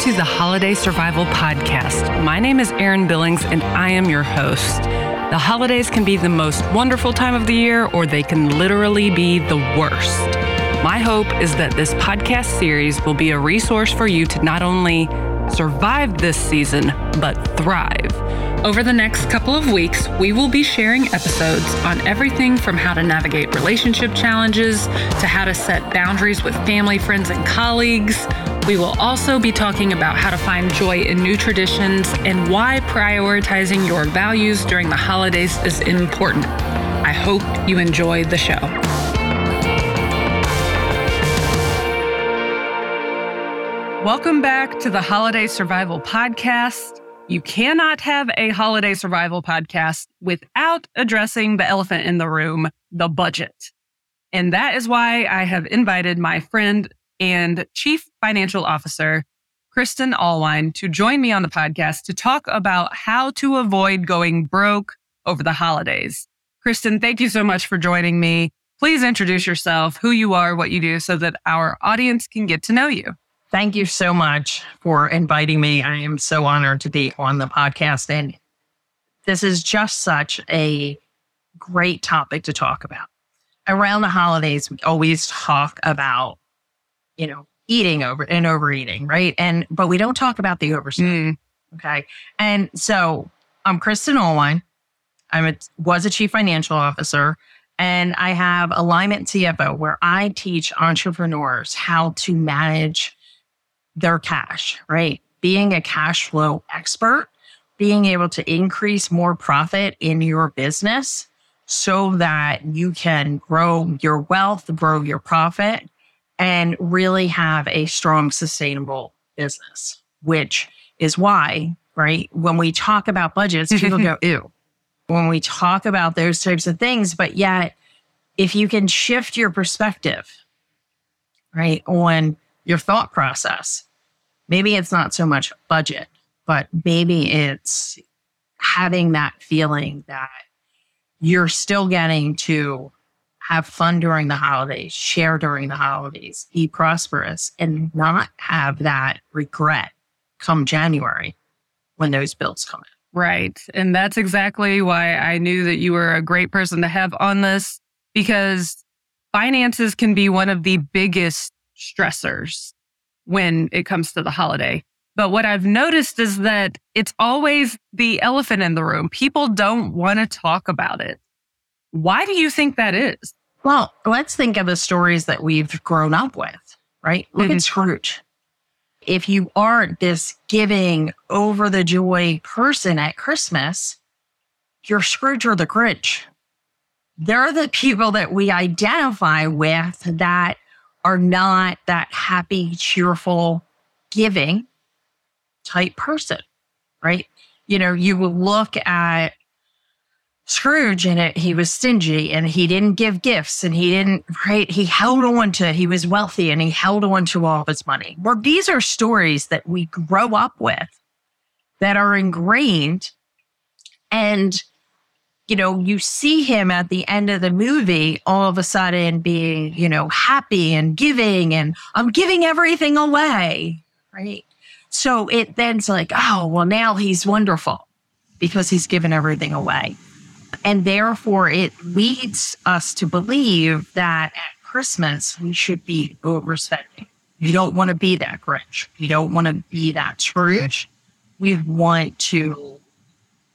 to the Holiday Survival Podcast. My name is Erin Billings and I am your host. The holidays can be the most wonderful time of the year, or they can literally be the worst. My hope is that this podcast series will be a resource for you to not only survive this season, but thrive. Over the next couple of weeks, we will be sharing episodes on everything from how to navigate relationship challenges to how to set boundaries with family, friends, and colleagues. We will also be talking about how to find joy in new traditions and why prioritizing your values during the holidays is important. I hope you enjoy the show. Welcome back to the Holiday Survival Podcast. You cannot have a holiday survival podcast without addressing the elephant in the room, the budget. And that is why I have invited my friend and chief financial officer, Kristen Alwine, to join me on the podcast to talk about how to avoid going broke over the holidays. Kristen, thank you so much for joining me. Please introduce yourself, who you are, what you do, so that our audience can get to know you. Thank you so much for inviting me. I am so honored to be on the podcast. And this is just such a great topic to talk about. Around the holidays, we always talk about, you know, eating over and overeating, right? And but we don't talk about the overspending. Mm. Okay. And so I'm Kristen Alwine. I'm a, was a chief financial officer and I have Alignment CFO where I teach entrepreneurs how to manage their cash, right? Being a cash flow expert, being able to increase more profit in your business so that you can grow your wealth, grow your profit, and really have a strong, sustainable business, which is why, right? When we talk about budgets, people go, ew. When we talk about those types of things, but yet, if you can shift your perspective, right, on your thought process, maybe it's not so much budget, but maybe it's having that feeling that you're still getting to have fun during the holidays, share during the holidays, be prosperous, and not have that regret come January when those bills come in. Right. And that's exactly why I knew that you were a great person to have on this because finances can be one of the biggest stressors when it comes to the holiday. But what I've noticed is that it's always the elephant in the room. People don't want to talk about it. Why do you think that is? Well, let's think of the stories that we've grown up with, right? Look mm-hmm. at Scrooge. If you aren't this giving over the joy person at Christmas, you're Scrooge or the Grinch. They're the people that we identify with that are not that happy, cheerful, giving type person, right? You know, you will look at Scrooge and it, he was stingy and he didn't give gifts and he didn't, right? He held on to, he was wealthy and he held on to all of his money. Well, these are stories that we grow up with that are ingrained and you know, you see him at the end of the movie all of a sudden being, you know, happy and giving and I'm giving everything away. Right. So it then's like, oh, well, now he's wonderful because he's given everything away. And therefore, it leads us to believe that at Christmas, we should be overspending. You don't want to be that Grinch. You don't want to be that Scrooge. We want to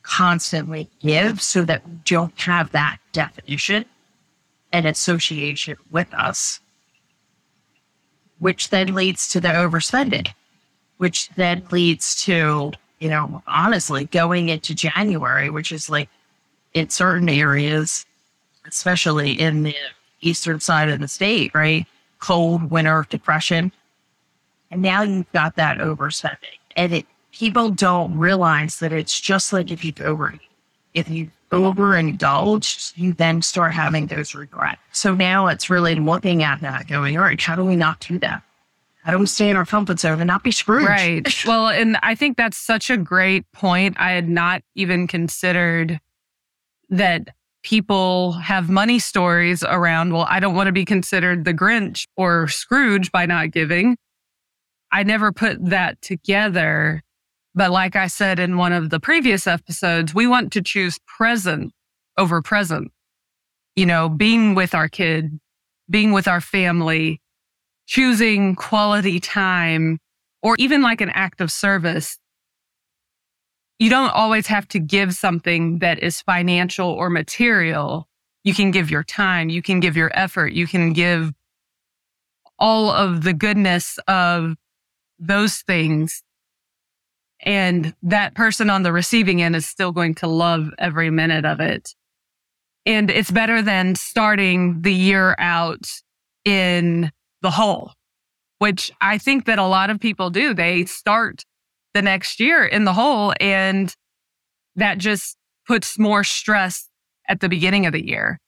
constantly give so that we don't have that definition and association with us, which then leads to the overspending, which then leads to, you know, honestly going into January, which is like in certain areas, especially in the eastern side of the state, right? Cold winter depression. And now you've got that overspending. And it people don't realize that it's just like if you over if you overindulge, you then start having those regrets. So now it's really looking at that, going, all right, how do we not do that? How do we stay in our comfort zone and not be screwed? Right. well, and I think that's such a great point. I had not even considered that people have money stories around, well, I don't want to be considered the Grinch or Scrooge by not giving. I never put that together. But like I said in one of the previous episodes, we want to choose present over present. You know, being with our kid, being with our family, choosing quality time, or even like an act of service. You don't always have to give something that is financial or material. You can give your time, you can give your effort, you can give all of the goodness of those things. And that person on the receiving end is still going to love every minute of it. And it's better than starting the year out in the hole, which I think that a lot of people do. They start the next year in the hole and that just puts more stress at the beginning of the year.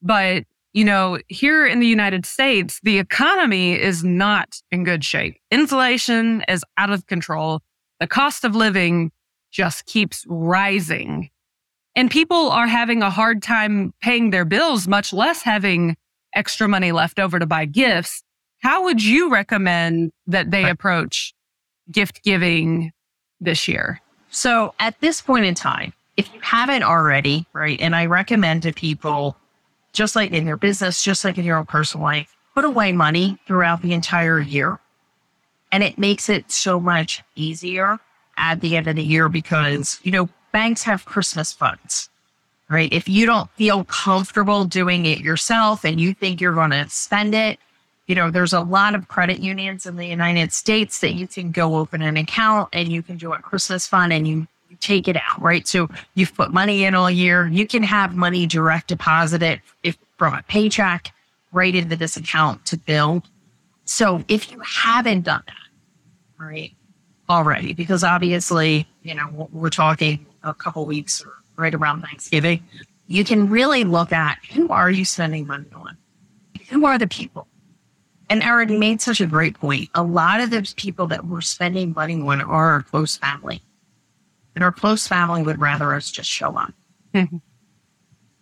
But you know, here in the United States, the economy is not in good shape. Inflation is out of control. The cost of living just keeps rising. And people are having a hard time paying their bills, much less having extra money left over to buy gifts. How would you recommend that they approach gift giving this year? So at this point in time, if you haven't already, right, and I recommend to people just like in your business, just like in your own personal life, put away money throughout the entire year. And it makes it so much easier at the end of the year because, you know, banks have Christmas funds, right? If you don't feel comfortable doing it yourself and you think you're going to spend it, you know, there's a lot of credit unions in the United States that you can go open an account and you can do a Christmas fund and you take it out, right? So you've put money in all year. You can have money direct deposited if from a paycheck right into this account to build. So if you haven't done that, right, already, because obviously, you know, we're talking a couple weeks or right around Thanksgiving, you can really look at who are you spending money on? Who are the people? And Erin made such a great point. A lot of those people that we're spending money on are our close family and our close family would rather us just show up. Mm-hmm.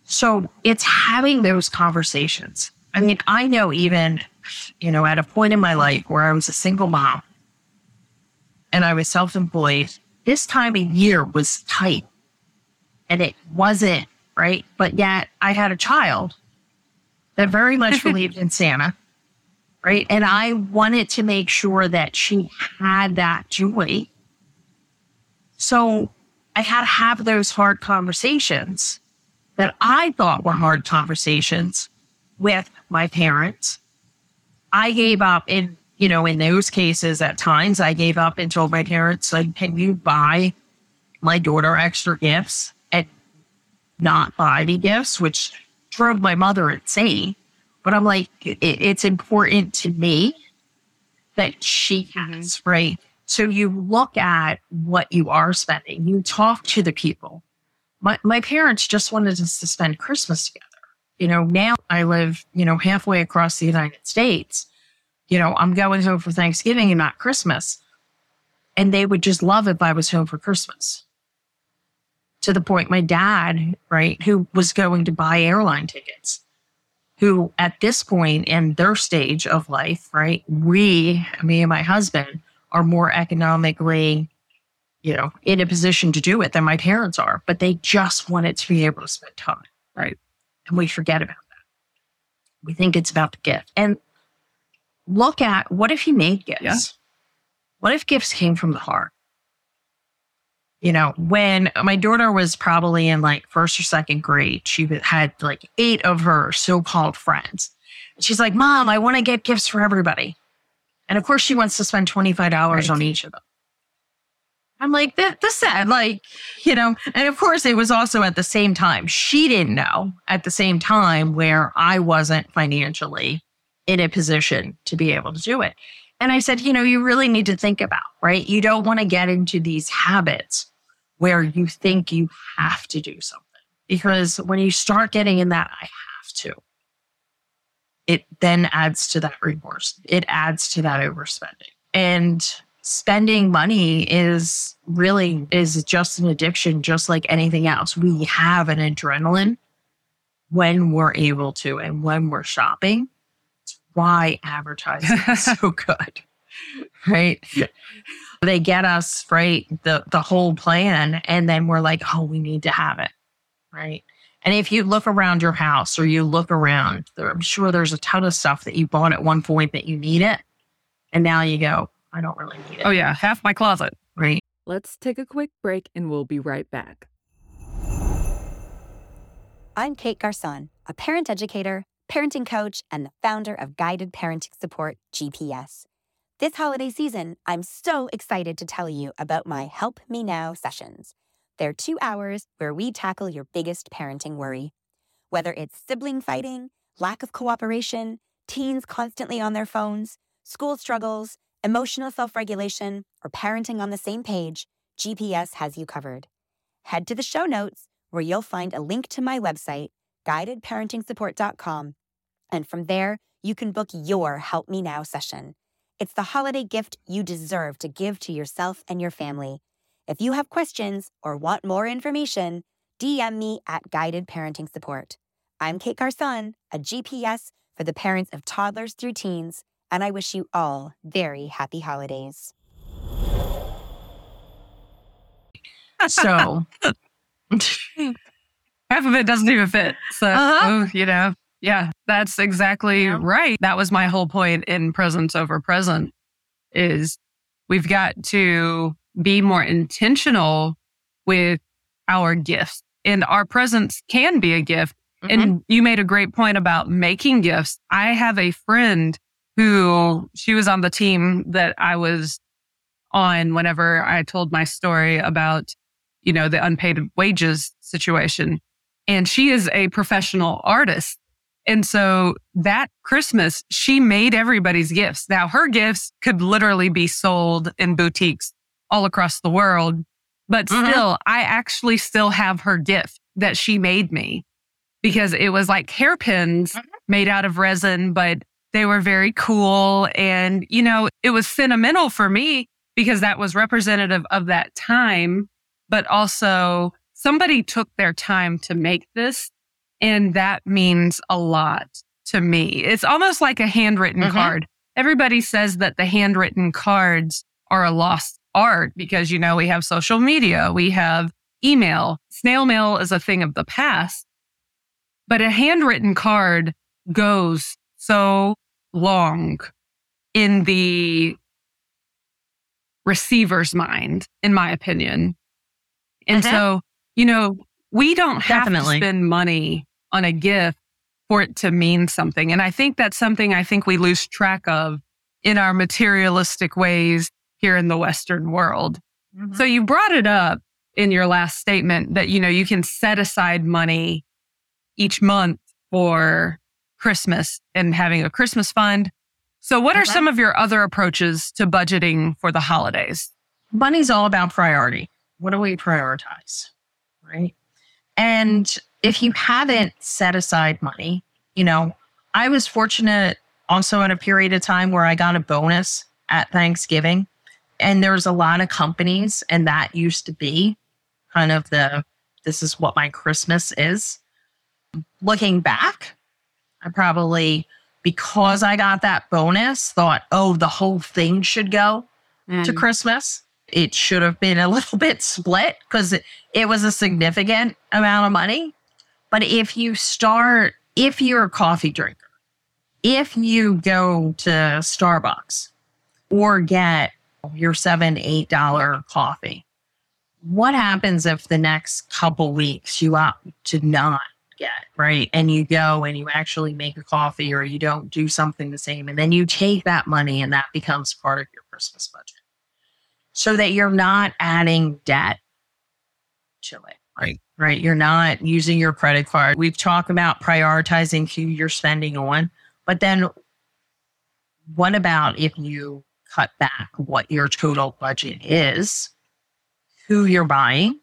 So it's having those conversations. I mean, I know even, you know, at a point in my life where I was a single mom and I was self employed, this time of year was tight and it wasn't right. But yet I had a child that very much believed in Santa. Right. And I wanted to make sure that she had that joy so I had to have those hard conversations that I thought were hard conversations with my parents. I gave up in, you know, in those cases at times, I gave up and told my parents, like, can you buy my daughter extra gifts and not buy me gifts, which drove my mother insane. But I'm like, it, it's important to me that she mm-hmm. has, right? So you look at what you are spending, you talk to the people. My, my parents just wanted us to spend Christmas together. You know, now I live, you know, halfway across the United States. You know, I'm going home for Thanksgiving and not Christmas. And they would just love if I was home for Christmas. To the point my dad, right, who was going to buy airline tickets, who at this point in their stage of life, right, we, me and my husband, are more economically, you know, in a position to do it than my parents are, but they just wanted to be able to spend time. Right. And we forget about that. We think it's about the gift. And look at what if you made gifts? Yeah. What if gifts came from the heart? You know, when my daughter was probably in like first or second grade, she had like eight of her so called friends. She's like, Mom, I want to get gifts for everybody. And of course, she wants to spend $25 right. on each of them. I'm like, that, that's sad. Like, you know, and of course, it was also at the same time, she didn't know at the same time where I wasn't financially in a position to be able to do it. And I said, you know, you really need to think about, right? You don't want to get into these habits where you think you have to do something because when you start getting in that, I have to, it then adds to that remorse. It adds to that overspending. And spending money is really is just an addiction just like anything else. We have an adrenaline when we're able to and when we're shopping. It's why advertising is so good. right? They get us right the the whole plan, and then we're like, oh, we need to have it, right? And if you look around your house or you look around, there, I'm sure there's a ton of stuff that you bought at one point that you need it, and now you go, I don't really need it. Oh yeah, half my closet. Right. Let's take a quick break, and we'll be right back. I'm Kate Garson, a parent educator, parenting coach, and the founder of Guided Parenting Support GPS. This holiday season, I'm so excited to tell you about my Help Me Now sessions. They're two hours where we tackle your biggest parenting worry. Whether it's sibling fighting, lack of cooperation, teens constantly on their phones, school struggles, emotional self regulation, or parenting on the same page, GPS has you covered. Head to the show notes where you'll find a link to my website, guidedparentingsupport.com. And from there, you can book your Help Me Now session. It's the holiday gift you deserve to give to yourself and your family. If you have questions or want more information, DM me at Guided Parenting Support. I'm Kate Garcon, a GPS for the parents of toddlers through teens, and I wish you all very happy holidays. So, half of it doesn't even fit. So, Uh-huh. oh, you know, yeah, that's exactly Yeah. right. That was my whole point in presence over present is we've got to be more intentional with our gifts and our presence can be a gift. Mm-hmm. And you made a great point about making gifts. I have a friend who she was on the team that I was on whenever I told my story about, you know, the unpaid wages situation. And she is a professional artist. And so that Christmas, she made everybody's gifts. Now her gifts could literally be sold in boutiques all across the world. But Mhm. still, I actually still have her gift that she made me because it was like hairpins Mhm. made out of resin, but they were very cool. And, you know, it was sentimental for me because that was representative of that time, but also somebody took their time to make this. And that means a lot to me. It's almost like a handwritten Mhm. card. Everybody says that the handwritten cards are a lost art because, you know, we have social media, we have email. Snail mail is a thing of the past, but a handwritten card goes so long in the receiver's mind, in my opinion. And Mhm. so, you know, we don't have Definitely. to spend money on a gift for it to mean something. And I think that's something I think we lose track of in our materialistic ways here in the Western world. Mhm. So you brought it up in your last statement that, you know, you can set aside money each month for Christmas and having a Christmas fund. So what are Mhm. some of your other approaches to budgeting for the holidays? money's all about priority. What do we prioritize? Right. And if you haven't set aside money, you know, I was fortunate also in a period of time where I got a bonus at Thanksgiving. And there's a lot of companies, and that used to be kind of the this is what my Christmas is. Looking back, I probably, because I got that bonus, thought, oh, the whole thing should go Mm. to Christmas. It should have been a little bit split because it, it was a significant amount of money. But if you start, if you're a coffee drinker, if you go to Starbucks or get your seven, eight dollar coffee, what happens if the next couple weeks you opt to not get right and you go and you actually make a coffee or you don't do something the same and then you take that money and that becomes part of your Christmas budget so that you're not adding debt to it. Right. Right. You're not using your credit card. We've talked about prioritizing who you're spending on, but then what about if you cut back what your total budget is, who you're buying,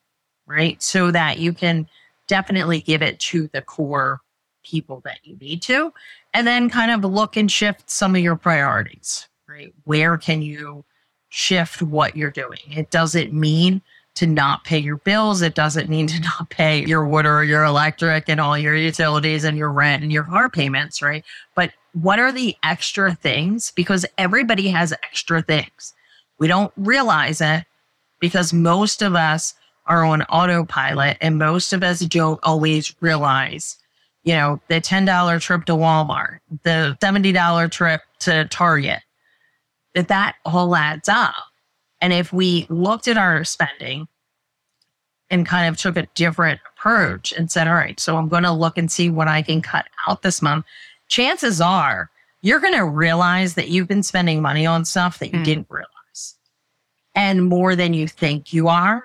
right? So that you can definitely give it to the core people that you need to, and then kind of look and shift some of your priorities, right? Where can you shift what you're doing? It doesn't mean to not pay your bills. It doesn't mean to not pay your water, your electric, and all your utilities and your rent and your car payments, right? But what are the extra things? Because everybody has extra things. We don't realize it because most of us are on autopilot and most of us don't always realize, you know, the $10 trip to Walmart, the $70 trip to Target, that that all adds up. And if we looked at our spending and kind of took a different approach and said, all right, so I'm going to look and see what I can cut out this month, chances are you're going to realize that you've been spending money on stuff that you mm. didn't realize and more than you think you are.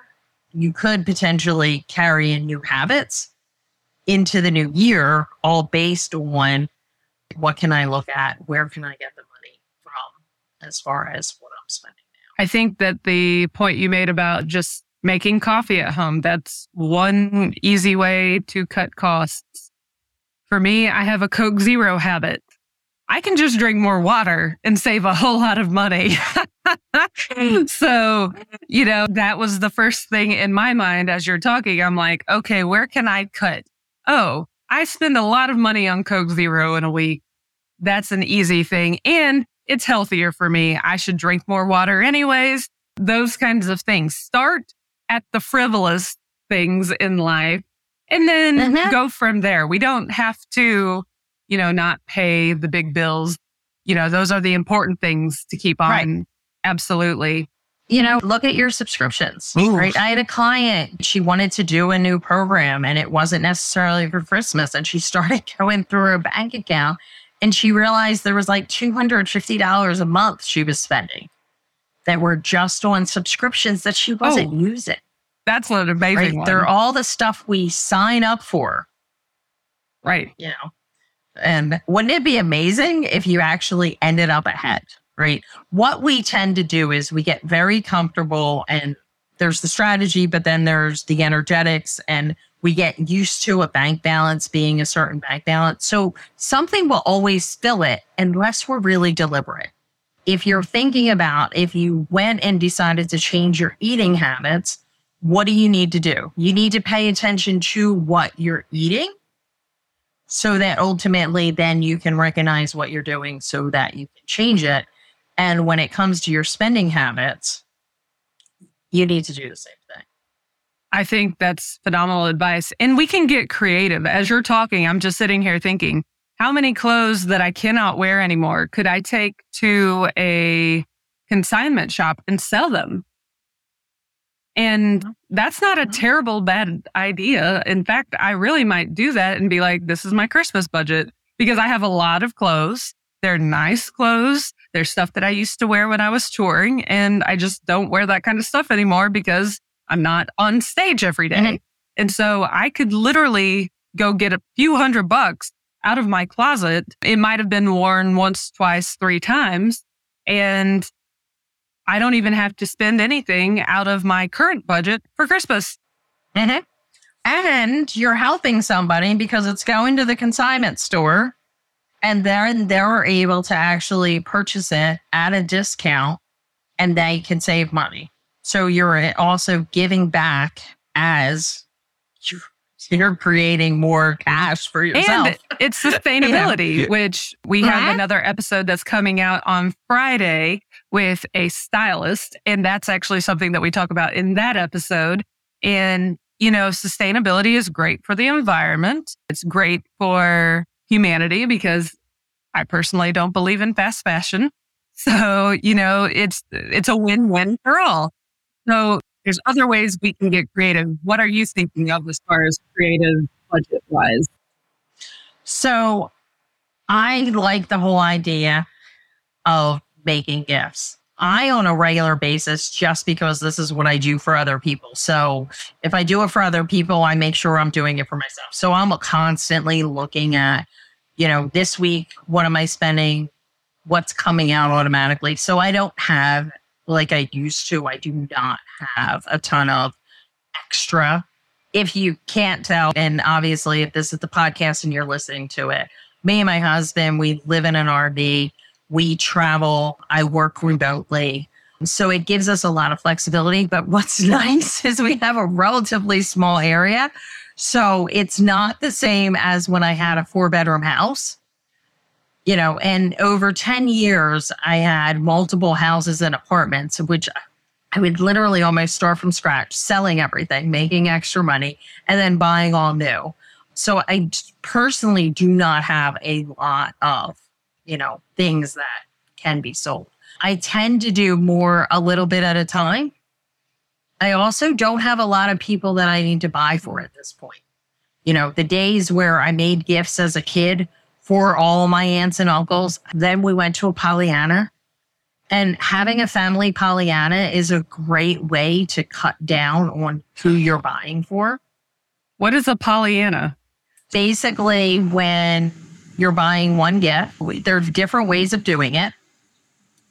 You could potentially carry in new habits into the new year, all based on what can I look at? Where can I get the money from as far as what I'm spending? I think that the point you made about just making coffee at home, that's one easy way to cut costs. For me, I have a Coke Zero habit. I can just drink more water and save a whole lot of money. so, you know, that was the first thing in my mind as you're talking. I'm like, okay, where can I cut? Oh, I spend a lot of money on Coke Zero in a week. That's an easy thing. And it's healthier for me. I should drink more water anyways. Those kinds of things. Start at the frivolous things in life and then mm-hmm. go from there. We don't have to you know, not pay the big bills. You know, those are the important things to keep on. Right. Absolutely. You know, look at your subscriptions, Ooh. right? I had a client, she wanted to do a new program and it wasn't necessarily for Christmas. And she started going through her bank account and she realized there was like $250 a month she was spending that were just on subscriptions that she wasn't oh, using. That's an amazing right? They're all the stuff we sign up for. Right. You know, and wouldn't it be amazing if you actually ended up ahead, right? What we tend to do is we get very comfortable and there's the strategy, but then there's the energetics and we get used to a bank balance being a certain bank balance. So something will always fill it unless we're really deliberate. If you're thinking about if you went and decided to change your eating habits, what do you need to do? You need to pay attention to what you're eating so that ultimately then you can recognize what you're doing so that you can change it. And when it comes to your spending habits, you need to do the same. I think that's phenomenal advice. And we can get creative. As you're talking, I'm just sitting here thinking, how many clothes that I cannot wear anymore could I take to a consignment shop and sell them? And that's not a mm-hmm. terrible bad idea. In fact, I really might do that and be like, this is my Christmas budget because I have a lot of clothes. They're nice clothes. They're stuff that I used to wear when I was touring. And I just don't wear that kind of stuff anymore because I'm not on stage every day. Mm-hmm. And so I could literally go get a few hundred bucks out of my closet. It might have been worn once, twice, three times. And I don't even have to spend anything out of my current budget for Christmas. Mm-hmm. And you're helping somebody because it's going to the consignment store and then they're able to actually purchase it at a discount and they can save money. So you're also giving back as you're creating more cash for yourself. And it's sustainability, yeah. which we have uh-huh. another episode that's coming out on Friday with a stylist. And that's actually something that we talk about in that episode. And, you know, sustainability is great for the environment. It's great for humanity because I personally don't believe in fast fashion. So, you know, it's, it's a win-win for all. So there's other ways we can get creative. What are you thinking of as far as creative budget wise? So I like the whole idea of making gifts. I, on a regular basis, just because this is what I do for other people. So if I do it for other people, I make sure I'm doing it for myself. So I'm constantly looking at, you know, this week, what am I spending? What's coming out automatically? So I don't have, like I used to, I do not have a ton of extra. If you can't tell, and obviously, if this is the podcast and you're listening to it, me and my husband, we live in an RV we travel, I work remotely. So it gives us a lot of flexibility. But what's nice is we have a relatively small area. So it's not the same as when I had a four bedroom house. You know, and over 10 years, I had multiple houses and apartments, which I would literally almost start from scratch, selling everything, making extra money, and then buying all new. So I personally do not have a lot of, you know, things that can be sold. I tend to do more a little bit at a time. I also don't have a lot of people that I need to buy for at this point. You know, the days where I made gifts as a kid for all my aunts and uncles, then we went to a Pollyanna. And having a family Pollyanna is a great way to cut down on who you're buying for. What is a Pollyanna? Basically, when you're buying one gift, there are different ways of doing it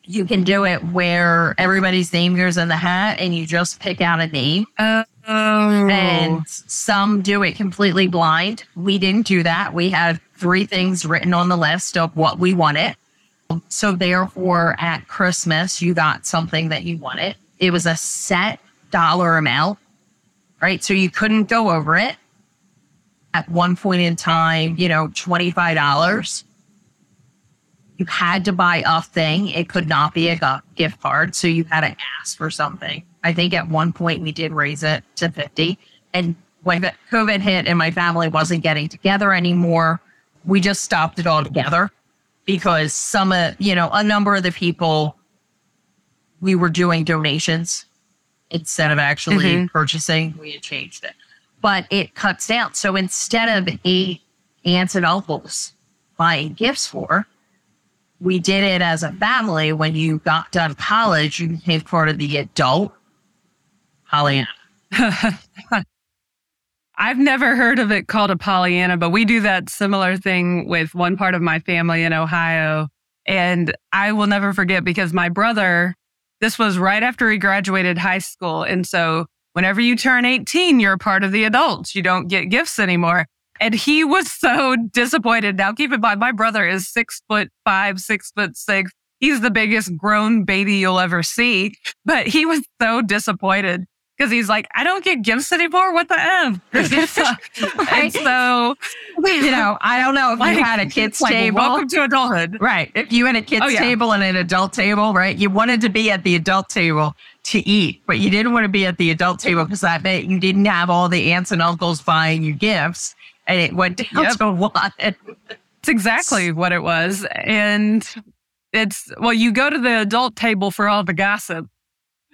you can do it where everybody's name goes in the hat and you just pick out a name. Oh, Oh. And some do it completely blind. We didn't do that. We had three things written on the list of what we wanted. So therefore, at Christmas, you got something that you wanted. It was a set dollar amount, right? So you couldn't go over it. At one point in time, you know, $25 you had to buy a thing. It could not be a gift card. So you had to ask for something. I think at one point we did raise it to 50. And when COVID hit and my family wasn't getting together anymore, we just stopped it all together because some of, you know, a number of the people we were doing donations instead of actually mm-hmm. purchasing, we had changed it. But it cuts down. So instead of eight aunts and uncles buying gifts for, we did it as a family. When you got done college, you became part of the adult Pollyanna. I've never heard of it called a Pollyanna, but we do that similar thing with one part of my family in Ohio. And I will never forget because my brother, this was right after he graduated high school. And so whenever you turn 18, you're part of the adults. You don't get gifts anymore. And he was so disappointed. Now, keep in mind, my brother is six foot five, six foot six. He's the biggest grown baby you'll ever see. But he was so disappointed because he's like, I don't get gifts anymore. What the F? and so, you know, I don't know if like, you had a kids like, table. Welcome to adulthood. Right. If you had a kids oh, yeah. table and an adult table, right? You wanted to be at the adult table to eat, but you didn't want to be at the adult table because that meant you didn't have all the aunts and uncles buying you gifts and it went down yep. to one. It's exactly what it was. And it's, well, you go to the adult table for all the gossip,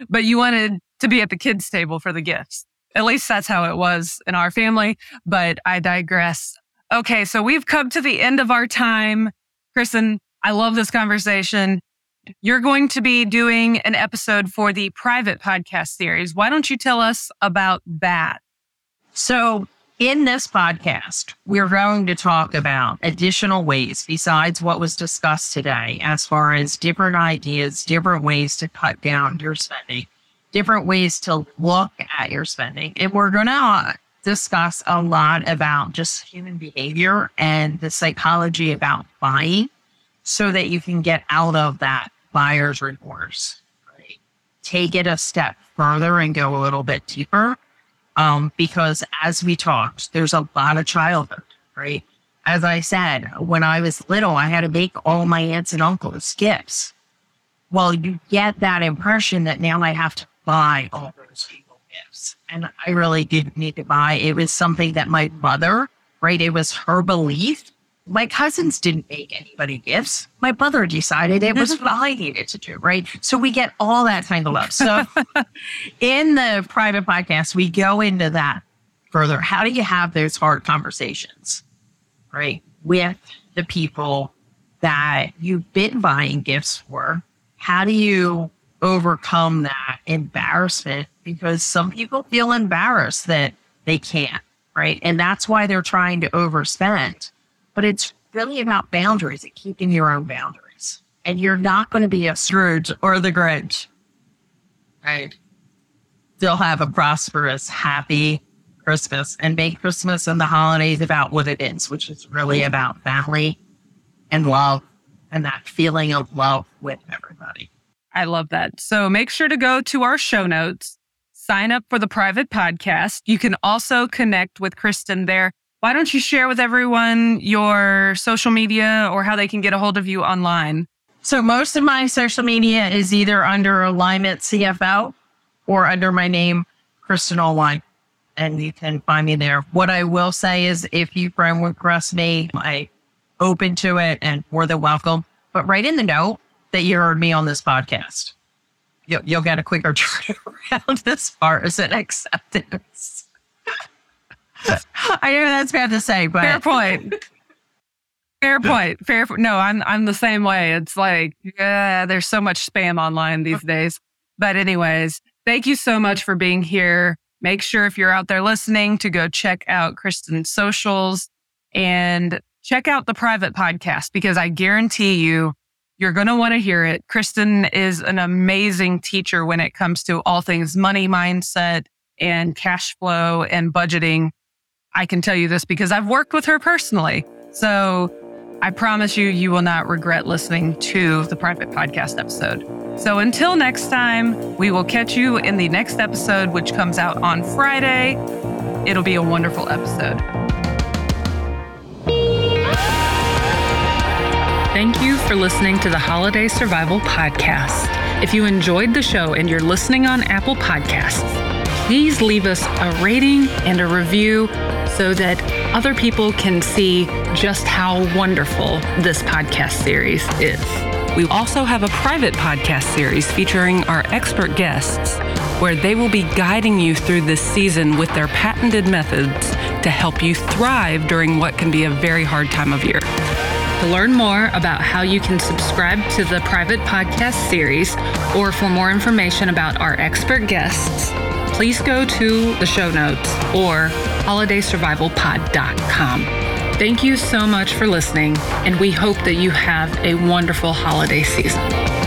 but you wanted to be at the kids' table for the gifts. At least that's how it was in our family, but I digress. Okay, so we've come to the end of our time. Kristen, I love this conversation. You're going to be doing an episode for the private podcast series. Why don't you tell us about that? So, in this podcast, we're going to talk about additional ways besides what was discussed today, as far as different ideas, different ways to cut down your spending, different ways to look at your spending. And we're going to discuss a lot about just human behavior and the psychology about buying so that you can get out of that buyer's remorse. Right? Take it a step further and go a little bit deeper um, because as we talked, there's a lot of childhood, right? As I said, when I was little, I had to make all my aunts and uncles gifts. Well, you get that impression that now I have to buy all those people gifts. And I really didn't need to buy. It was something that my mother, right? It was her belief my cousins didn't make anybody gifts. My mother decided it was what I needed to do, right? So we get all that kind of love. So in the private podcast, we go into that further. How do you have those hard conversations, right? With the people that you've been buying gifts for. How do you overcome that embarrassment? Because some people feel embarrassed that they can't, right? And that's why they're trying to overspend but it's really about boundaries and keeping your own boundaries. And you're not going to be a Scrooge or the Grinch, right? Still have a prosperous, happy Christmas and make Christmas and the holidays about what it is, which is really about family and love and that feeling of love with everybody. I love that. So make sure to go to our show notes, sign up for the private podcast. You can also connect with Kristen there why don't you share with everyone your social media or how they can get a hold of you online? So most of my social media is either under Alignment CFO or under my name, Kristen Alwine. And you can find me there. What I will say is if you friend request me, I open to it and more than welcome. But write in the note that you heard me on this podcast. You'll, you'll get a quicker turnaround as far as an acceptance. I know that's bad to say, but fair point. Fair point. Fair. No, I'm I'm the same way. It's like, yeah, there's so much spam online these days. But anyways, thank you so much for being here. Make sure if you're out there listening to go check out Kristen's socials and check out the private podcast because I guarantee you you're going to want to hear it. Kristen is an amazing teacher when it comes to all things money mindset and cash flow and budgeting. I can tell you this because I've worked with her personally. So I promise you, you will not regret listening to the private podcast episode. So until next time, we will catch you in the next episode, which comes out on Friday. It'll be a wonderful episode. Thank you for listening to the Holiday Survival Podcast. If you enjoyed the show and you're listening on Apple Podcasts, please leave us a rating and a review so that other people can see just how wonderful this podcast series is. We also have a private podcast series featuring our expert guests where they will be guiding you through this season with their patented methods to help you thrive during what can be a very hard time of year. To learn more about how you can subscribe to the private podcast series or for more information about our expert guests, please go to the show notes or holidaysurvivalpod.com. Thank you so much for listening, and we hope that you have a wonderful holiday season.